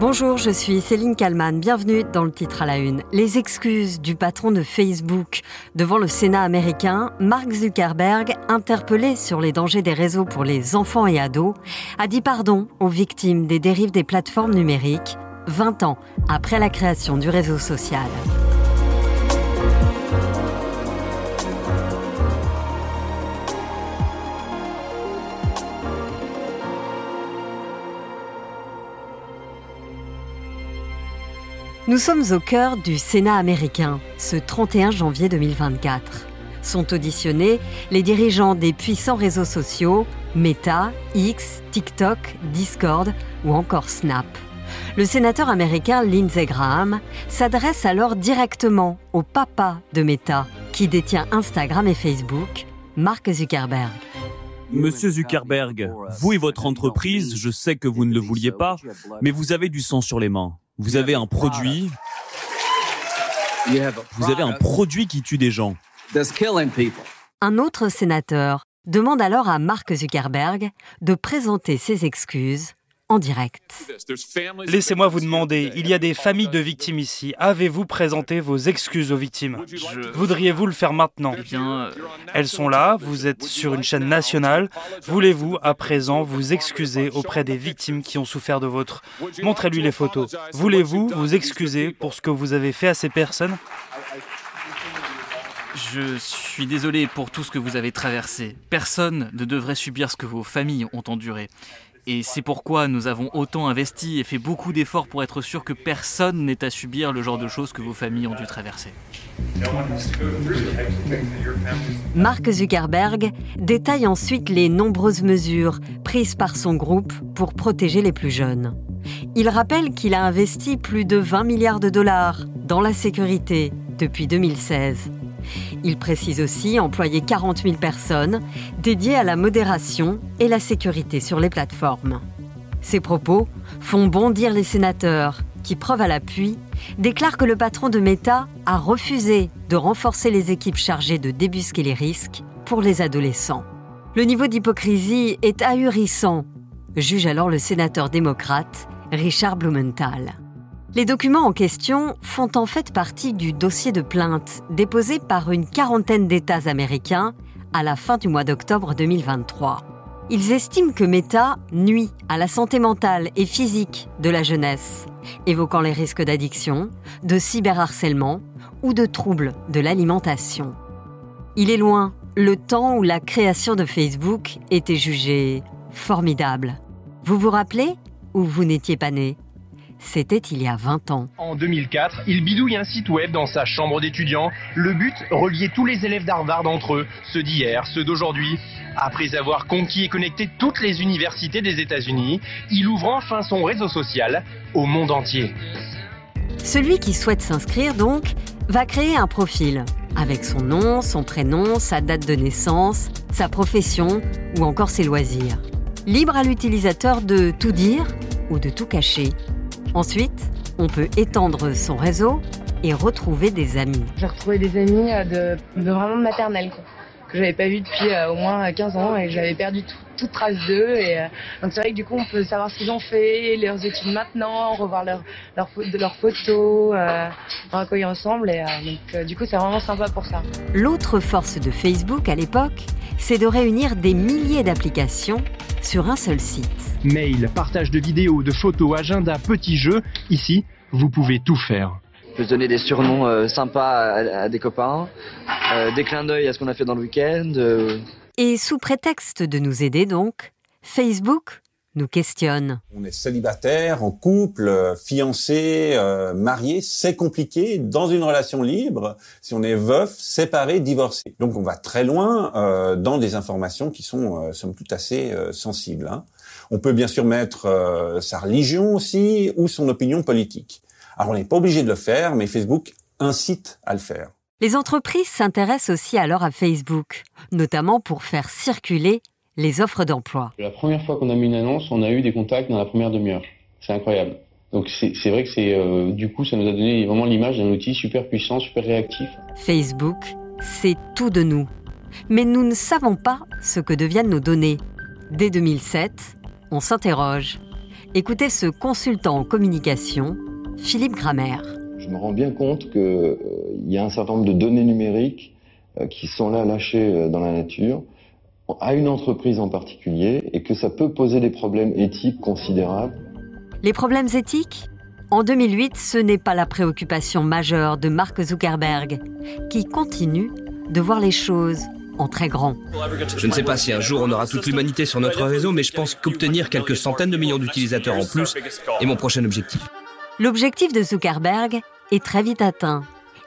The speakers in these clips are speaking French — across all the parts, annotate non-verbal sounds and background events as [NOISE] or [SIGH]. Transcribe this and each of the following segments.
Bonjour, je suis Céline Kalman. Bienvenue dans le titre à la une. Les excuses du patron de Facebook devant le Sénat américain, Mark Zuckerberg, interpellé sur les dangers des réseaux pour les enfants et ados, a dit pardon aux victimes des dérives des plateformes numériques, 20 ans après la création du réseau social. Nous sommes au cœur du Sénat américain, ce 31 janvier 2024. Sont auditionnés les dirigeants des puissants réseaux sociaux Meta, X, TikTok, Discord ou encore Snap. Le sénateur américain Lindsey Graham s'adresse alors directement au papa de Meta, qui détient Instagram et Facebook, Mark Zuckerberg. Monsieur Zuckerberg, vous et votre entreprise, je sais que vous ne le vouliez pas, mais vous avez du sang sur les mains. Vous avez un produit. Vous avez un produit qui tue des gens. Un autre sénateur demande alors à Mark Zuckerberg de présenter ses excuses en direct. Laissez-moi vous demander, il y a des familles de victimes ici. Avez-vous présenté vos excuses aux victimes? Voudriez-vous le faire maintenant? Eh bien, Elles sont là, vous êtes sur une chaîne nationale. Voulez-vous à présent vous excuser auprès des victimes qui ont souffert de votre... Montrez-lui les photos. Voulez-vous vous excuser pour ce que vous avez fait à ces personnes? Je suis désolé pour tout ce que vous avez traversé. Personne ne devrait subir ce que vos familles ont enduré. Et c'est pourquoi nous avons autant investi et fait beaucoup d'efforts pour être sûr que personne n'ait à subir le genre de choses que vos familles ont dû traverser. Mark Zuckerberg détaille ensuite les nombreuses mesures prises par son groupe pour protéger les plus jeunes. Il rappelle qu'il a investi plus de 20 milliards de dollars dans la sécurité depuis 2016. Il précise aussi employer 40 000 personnes dédiées à la modération et la sécurité sur les plateformes. Ces propos font bondir les sénateurs qui, preuve à l'appui, déclarent que le patron de Meta a refusé de renforcer les équipes chargées de débusquer les risques pour les adolescents. Le niveau d'hypocrisie est ahurissant, juge alors le sénateur démocrate Richard Blumenthal. Les documents en question font en fait partie du dossier de plainte déposé par une quarantaine d'États américains à la fin du mois d'octobre 2023. Ils estiment que Meta nuit à la santé mentale et physique de la jeunesse, évoquant les risques d'addiction, de cyberharcèlement ou de troubles de l'alimentation. Il est loin le temps où la création de Facebook était jugée formidable. Vous vous rappelez ou vous n'étiez pas né? C'était il y a 20 ans. En 2004, il bidouille un site web dans sa chambre d'étudiant. Le but, relier tous les élèves d'Harvard entre eux, ceux d'hier, ceux d'aujourd'hui. Après avoir conquis et connecté toutes les universités des États-Unis, il ouvre enfin son réseau social au monde entier. Celui qui souhaite s'inscrire, donc, va créer un profil avec son nom, son prénom, sa date de naissance, sa profession ou encore ses loisirs. Libre à l'utilisateur de tout dire ou de tout cacher. Ensuite, on peut étendre son réseau et retrouver des amis. J'ai retrouvé des amis de, de vraiment maternelle, que j'avais pas vu depuis euh, au moins 15 ans et j'avais perdu tout, toute trace d'eux. Et euh, donc c'est vrai que du coup, on peut savoir ce qu'ils ont fait, leurs études maintenant, revoir leurs leur, leurs photos, euh, ressemblent. Et euh, donc du coup, c'est vraiment sympa pour ça. L'autre force de Facebook à l'époque, c'est de réunir des milliers d'applications sur un seul site. Mail, partage de vidéos, de photos, agenda, petits jeux. Ici, vous pouvez tout faire. Je peux donner des surnoms euh, sympas à, à, des copains, euh, des clins d'œil à ce qu'on a fait dans le week-end. Euh... Et sous prétexte de nous aider donc, Facebook nous questionne. On est célibataire, en couple, fiancé, euh, marié, c'est compliqué dans une relation libre. Si on est veuf, séparé, divorcé. Donc on va très loin euh, dans des informations qui sont, euh, somme toute, assez sensibles. Hein. On peut bien sûr mettre euh, sa religion aussi ou son opinion politique. Alors on n'est pas obligé de le faire, mais Facebook incite à le faire. Les entreprises s'intéressent aussi alors à Facebook, notamment pour faire circuler les offres d'emploi. La première fois qu'on a mis une annonce, on a eu des contacts dans la première demi-heure. C'est incroyable. Donc c'est vrai que c'est euh, du coup ça nous a donné vraiment l'image d'un outil super puissant, super réactif. Facebook, c'est tout de nous. Mais nous ne savons pas ce que deviennent nos données. Dès 2007, on s'interroge. Écoutez ce consultant en communication, Philippe Grammer. Je me rends bien compte qu'il euh, y a un certain nombre de données numériques euh, qui sont là lâchées euh, dans la nature à une entreprise en particulier et que ça peut poser des problèmes éthiques considérables. Les problèmes éthiques? En 2008, ce n'est pas la préoccupation majeure de Mark Zuckerberg, qui continue de voir les choses en très grand. Je ne sais pas si un jour on aura toute l'humanité sur notre réseau, mais je pense qu'obtenir quelques centaines de millions d'utilisateurs en plus est mon prochain objectif. L'objectif de Zuckerberg est très vite atteint.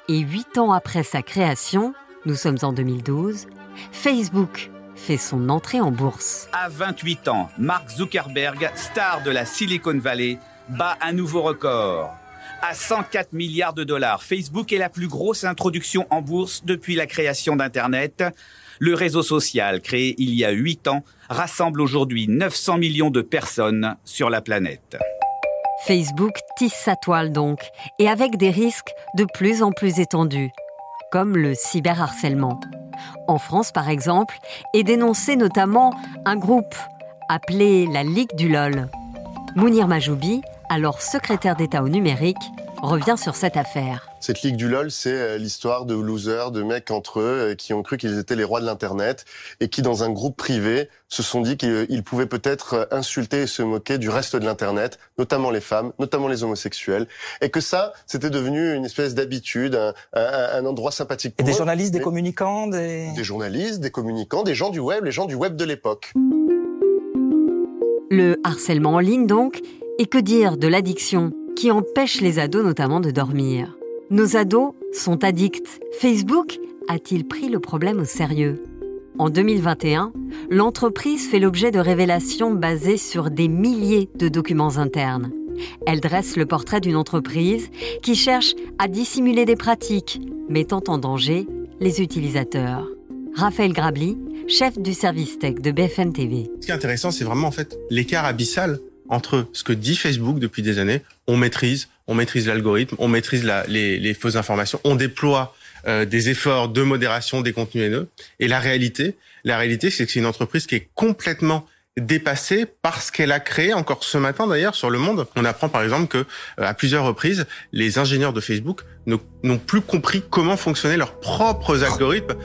Et huit ans après sa création, nous sommes en 2012, Facebook fait son entrée en bourse. À 28 ans, Mark Zuckerberg, star de la Silicon Valley, bat un nouveau record. À 104 milliards de dollars, Facebook est la plus grosse introduction en bourse depuis la création d'Internet. Le réseau social, créé il y a 8 ans, rassemble aujourd'hui 900 millions de personnes sur la planète. Facebook tisse sa toile donc, et avec des risques de plus en plus étendus, comme le cyberharcèlement. En France, par exemple, est dénoncé notamment un groupe appelé la Ligue du LOL. Mounir Majoubi, alors secrétaire d'État au numérique, revient sur cette affaire. Cette ligue du LOL, c'est euh, l'histoire de losers, de mecs entre eux euh, qui ont cru qu'ils étaient les rois de l'Internet et qui, dans un groupe privé, se sont dit qu'ils pouvaient peut-être euh, insulter et se moquer du reste de l'Internet, notamment les femmes, notamment les homosexuels, et que ça, c'était devenu une espèce d'habitude, un, un, endroit sympathique pour et des journalistes, des communicants, des... Des journalistes, des communicants, des gens du web, les gens du web de l'époque. Le harcèlement en ligne, donc, et que dire de l'addiction? Qui empêche les ados notamment de dormir Nos ados sont addicts. Facebook a-t-il pris le problème au sérieux? En 2021, l'entreprise fait l'objet de révélations basées sur des milliers de documents internes. Elle dresse le portrait d'une entreprise qui cherche à dissimuler des pratiques mettant en danger les utilisateurs. Raphaël Grabli, chef du service tech de BFM TV. Ce qui est intéressant, c'est vraiment en fait l'écart abyssal entre ce que dit Facebook depuis des années, on maîtrise, on maîtrise l'algorithme, on maîtrise les, les, fausses informations, on déploie euh, des efforts de modération des contenus haineux, et la réalité, la réalité, c'est que c'est une entreprise qui est complètement dépassée parce qu'elle a créé encore ce matin d'ailleurs sur le monde. On apprend par exemple que euh, à plusieurs reprises, les ingénieurs de Facebook n'ont plus compris comment fonctionnaient leurs propres algorithmes.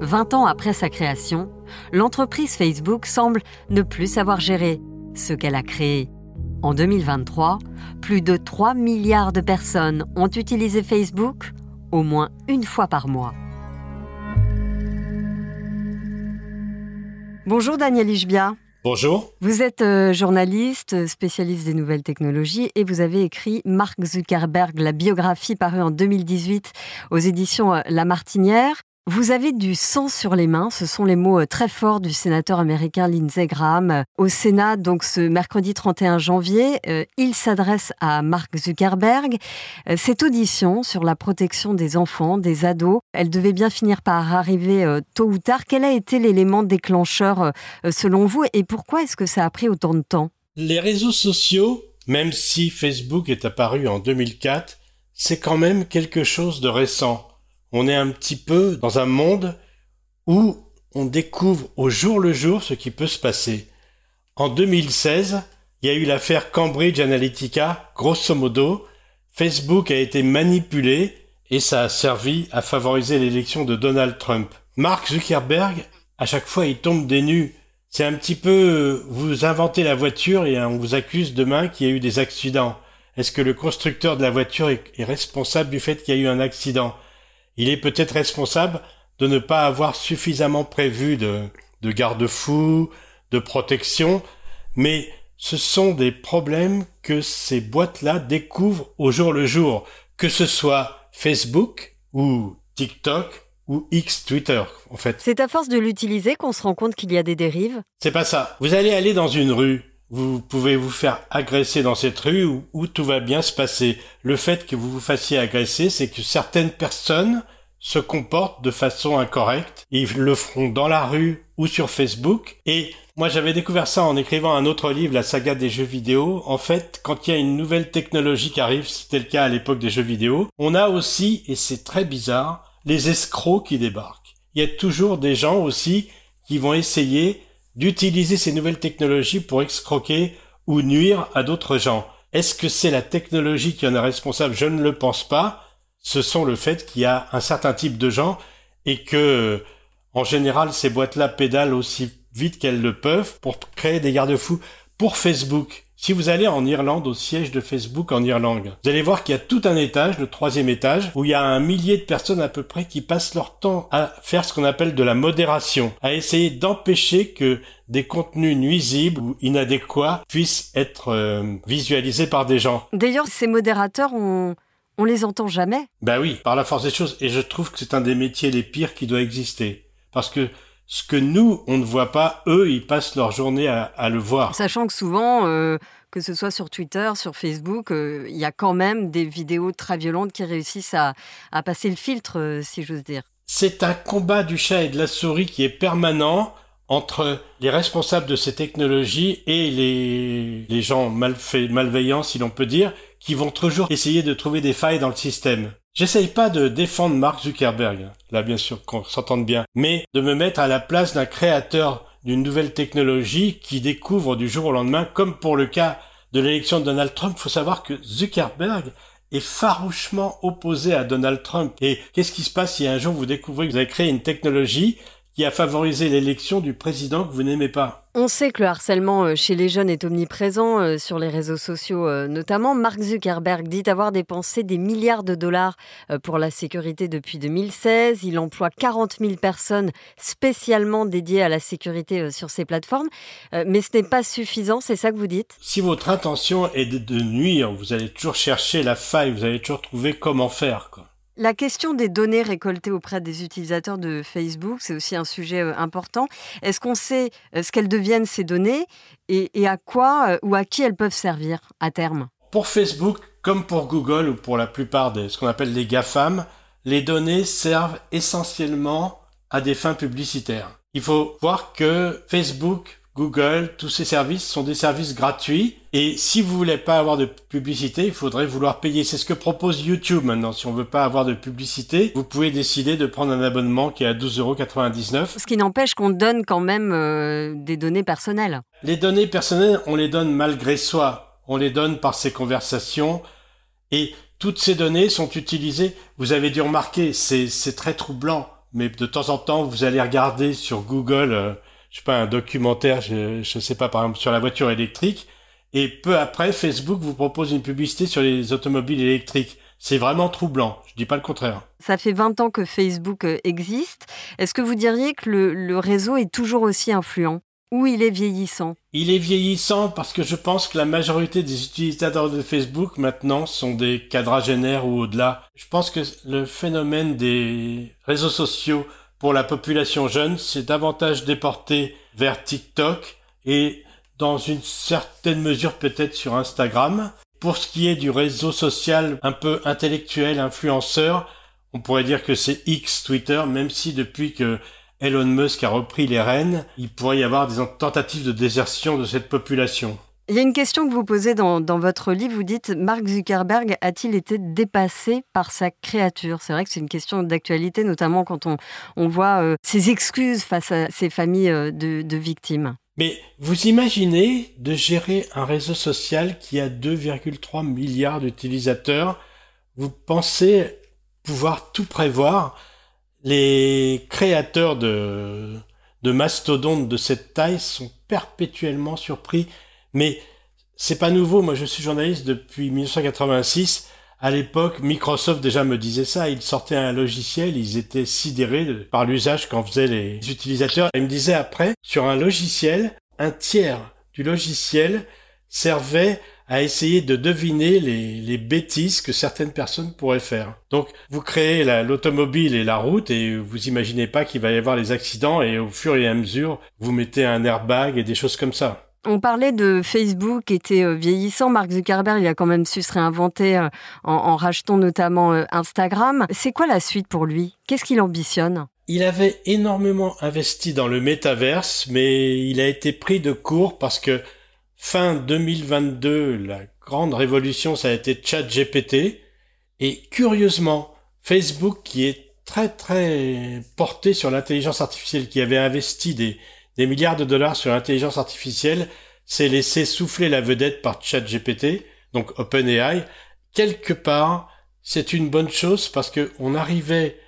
20 ans après sa création, l'entreprise Facebook semble ne plus savoir gérer ce qu'elle a créé. En 2023, plus de 3 milliards de personnes ont utilisé Facebook au moins une fois par mois. Bonjour Daniel Ishbia. Bonjour. Vous êtes euh, journaliste, spécialiste des nouvelles technologies et vous avez écrit Mark Zuckerberg, la biographie parue en 2018 aux éditions euh, La Martinière. Vous avez du sang sur les mains, ce sont les mots euh, très forts du sénateur américain Lindsey Graham. Euh, au Sénat, donc ce mercredi 31 janvier, euh, il s'adresse à Mark Zuckerberg. Cette audition sur la protection des enfants, des ados, elle devait bien finir par arriver tôt ou tard. Quel a été l'élément déclencheur selon vous et pourquoi est-ce que ça a pris autant de temps? Les réseaux sociaux, même si Facebook est apparu en 2004, c'est quand même quelque chose de récent on est un petit peu dans un monde où on découvre au jour le jour ce qui peut se passer. En 2016, il y a eu l'affaire Cambridge Analytica, grosso modo, Facebook a été manipulé et ça a servi à favoriser l'élection de Donald Trump. Mark Zuckerberg, à chaque fois, il tombe des nues. C'est un petit peu, vous inventez la voiture et on vous accuse demain qu'il y a eu des accidents. Est-ce que le constructeur de la voiture est responsable du fait qu'il y a eu un accident? Il est peut-être responsable de ne pas avoir suffisamment prévu de, de garde-fous, de protection, mais ce sont des problèmes que ces boîtes-là découvrent au jour le jour, que ce soit Facebook ou TikTok ou X Twitter, en fait. C'est à force de l'utiliser qu'on se rend compte qu'il y a des dérives C'est pas ça. Vous allez aller dans une rue, vous pouvez vous faire agresser dans cette rue où, tout va bien se passer. Le fait que vous vous fassiez agresser, c'est que certaines personnes se comportent de façon incorrecte. Ils le feront dans la rue ou sur Facebook. Et moi, j'avais découvert ça en écrivant un autre livre, la saga des jeux vidéo. En fait, quand il y a une nouvelle technologie qui arrive, c'était le cas à l'époque des jeux vidéo, on a aussi, et c'est très bizarre, les escrocs qui débarquent. Il y a toujours des gens aussi qui vont essayer d'utiliser ces nouvelles technologies pour escroquer ou nuire à d'autres gens. Est-ce que c'est la technologie qui en est responsable? Je ne le pense pas. Ce sont le fait qu'il y a un certain type de gens et que, en général, ces boîtes-là pédalent aussi vite qu'elles le peuvent pour créer des garde-fous pour Facebook. Si vous allez en Irlande, au siège de Facebook en Irlande, vous allez voir qu'il y a tout un étage, le troisième étage, où il y a un millier de personnes à peu près qui passent leur temps à faire ce qu'on appelle de la modération, à essayer d'empêcher que des contenus nuisibles ou inadéquats puissent être euh, visualisés par des gens. D'ailleurs, ces modérateurs, on, on les entend jamais. Ben oui, par la force des choses. Et je trouve que c'est un des métiers les pires qui doit exister. Parce que ce que nous, on ne voit pas, eux, ils passent leur journée à, le voir. Sachant que souvent, euh, que ce soit sur Twitter, sur Facebook, euh, il y a quand même des vidéos très violentes qui réussissent à, passer le filtre, euh, si j'ose dire. C'est un combat du chat et de la souris qui est permanent entre les responsables de ces technologies et les, les gens malveillants, si l'on peut dire, qui vont toujours essayer de trouver des failles dans le système. J'essaye pas de défendre Mark Zuckerberg, là bien sûr qu'on s'entende bien, mais de me mettre à la place d'un créateur d'une nouvelle technologie qui découvre du jour au lendemain, comme pour le cas de l'élection de Donald Trump, faut savoir que Zuckerberg est farouchement opposé à Donald Trump. Et qu'est-ce qui se passe si un jour vous découvrez que vous avez créé une technologie qui a favorisé l'élection du président que vous n'aimez pas. On sait que le harcèlement euh, chez les jeunes est omniprésent euh, sur les réseaux sociaux euh, notamment. Mark Zuckerberg dit avoir dépensé des milliards de dollars pour la sécurité depuis 2016. Il emploie 40 000 personnes spécialement dédiées à la sécurité sur ces plateformes. Mais ce n'est pas suffisant, c'est ça que vous dites? Si votre intention est de nuire, vous allez toujours chercher la faille, vous allez toujours trouver comment faire. Quoi. La question des données récoltées auprès des utilisateurs de Facebook, c'est aussi un sujet euh, important. Est-ce qu'on sait euh, ce qu'elles deviennent ces données et, à quoi euh, ou à qui elles peuvent servir à terme? Pour Facebook, comme pour Google ou pour la plupart de ce qu'on appelle les GAFAM, les données servent essentiellement à des fins publicitaires. Il faut voir que Facebook Google, tous ces services sont des services gratuits. Et si vous voulez pas avoir de publicité, il faudrait vouloir payer. C'est ce que propose YouTube maintenant. Si on veut pas avoir de publicité, vous pouvez décider de prendre un abonnement qui est à 12,99€. Ce qui n'empêche qu'on donne quand même euh, des données personnelles. Les données personnelles, on les donne malgré soi. On les donne par ces conversations. Et toutes ces données sont utilisées. Vous avez dû remarquer, c'est très troublant. Mais de temps en temps, vous allez regarder sur Google... Euh, je sais pas, un documentaire, je, je sais pas, par exemple, sur la voiture électrique, et peu après, Facebook vous propose une publicité sur les automobiles électriques. C'est vraiment troublant, je dis pas le contraire. Ça fait 20 ans que Facebook euh, existe. Est-ce que vous diriez que le, le réseau est toujours aussi influent? Ou il est vieillissant? Il est vieillissant parce que je pense que la majorité des utilisateurs de Facebook maintenant sont des quadragénaires ou au-delà. Je pense que le phénomène des réseaux sociaux pour la population jeune, c'est davantage déporté vers TikTok et dans une certaine mesure peut-être sur Instagram. Pour ce qui est du réseau social un peu intellectuel, influenceur, on pourrait dire que c'est X Twitter, même si depuis que Elon Musk a repris les rênes, il pourrait y avoir des tentatives de désertion de cette population. Il y a une question que vous posez dans, votre livre. Vous dites Mark Zuckerberg a-t-il été dépassé par sa créature? C'est vrai que c'est une question d'actualité, notamment quand on, on voit euh, ses excuses face à ces familles euh, de, de victimes. Mais vous imaginez de gérer un réseau social qui a 2,3 milliards d'utilisateurs? Vous pensez pouvoir tout prévoir? Les créateurs de, de mastodontes de cette taille sont perpétuellement surpris mais c'est pas nouveau. Moi, je suis journaliste depuis 1986. À l'époque, Microsoft déjà me disait ça. Ils sortaient un logiciel, ils étaient sidérés par l'usage qu'en faisaient les utilisateurs. Ils me disaient après, sur un logiciel, un tiers du logiciel servait à essayer de deviner les, bêtises que certaines personnes pourraient faire. Donc, vous créez l'automobile et la route et vous imaginez pas qu'il va y avoir les accidents et au fur et à mesure, vous mettez un airbag et des choses comme ça. On parlait de Facebook qui était euh, vieillissant. Mark Zuckerberg, il a quand même su se réinventer euh, en, rachetant notamment euh, Instagram. C'est quoi la suite pour lui? Qu'est-ce qu'il ambitionne? Il avait énormément investi dans le métaverse, mais il a été pris de court parce que fin 2022, la grande révolution, ça a été ChatGPT. Et curieusement, Facebook, qui est très très porté sur l'intelligence artificielle, qui avait investi des, des milliards de dollars sur l'intelligence artificielle s'est laissé souffler la vedette par ChatGPT, donc OpenAI. Quelque part, c'est une bonne chose parce que on arrivait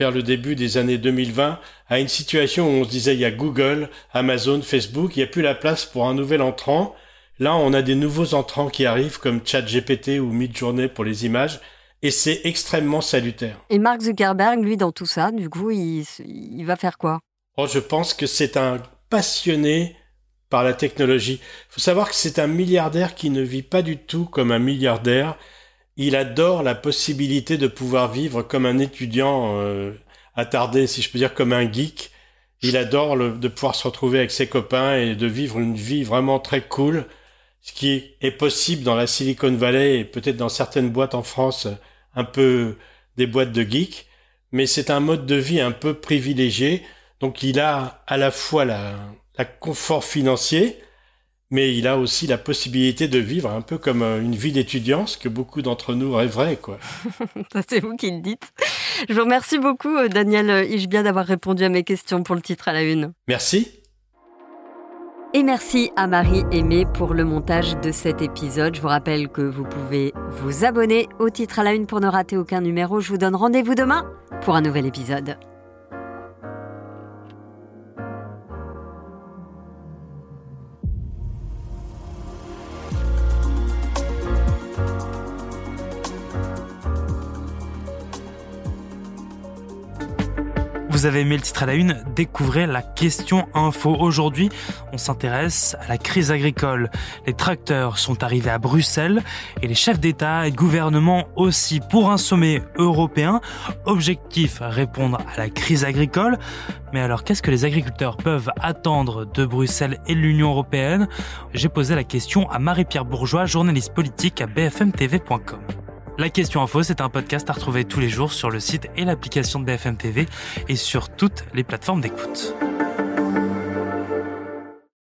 vers le début des années 2020 à une situation où on se disait il y a Google, Amazon, Facebook, il n'y a plus la place pour un nouvel entrant. Là, on a des nouveaux entrants qui arrivent comme ChatGPT ou Midjourney pour les images et c'est extrêmement salutaire. Et Mark Zuckerberg, lui, dans tout ça, du coup, il, il va faire quoi? Oh, je pense que c'est un passionné par la technologie. Il faut savoir que c'est un milliardaire qui ne vit pas du tout comme un milliardaire. Il adore la possibilité de pouvoir vivre comme un étudiant euh, attardé, si je peux dire, comme un geek. Il adore le, de pouvoir se retrouver avec ses copains et de vivre une vie vraiment très cool, ce qui est possible dans la Silicon Valley et peut-être dans certaines boîtes en France, un peu des boîtes de geeks. Mais c'est un mode de vie un peu privilégié. Donc il a à la fois la, la confort financier, mais il a aussi la possibilité de vivre un peu comme euh, une vie d'étudiant, ce que beaucoup d'entre nous rêveraient, quoi. [LAUGHS] Ça, c'est vous qui le dites. Je vous remercie beaucoup, euh, Daniel Ishbia, d'avoir répondu à mes questions pour le titre à la une. Merci. Et merci à Marie Aimée pour le montage de cet épisode. Je vous rappelle que vous pouvez vous abonner au titre à la une pour ne rater aucun numéro. Je vous donne rendez-vous demain pour un nouvel épisode. Vous avez aimé le titre à la une Découvrez la question info. Aujourd'hui, on s'intéresse à la crise agricole. Les tracteurs sont arrivés à Bruxelles et les chefs d'État et de gouvernement aussi pour un sommet européen. Objectif répondre à la crise agricole. Mais alors, qu'est-ce que les agriculteurs peuvent attendre de Bruxelles et de l'Union européenne? J'ai posé la question à Marie-Pierre Bourgeois, journaliste politique à bfmtv.com. La question info, c'est un podcast à retrouver tous les jours sur le site et l'application de BFM TV et sur toutes les plateformes d'écoute.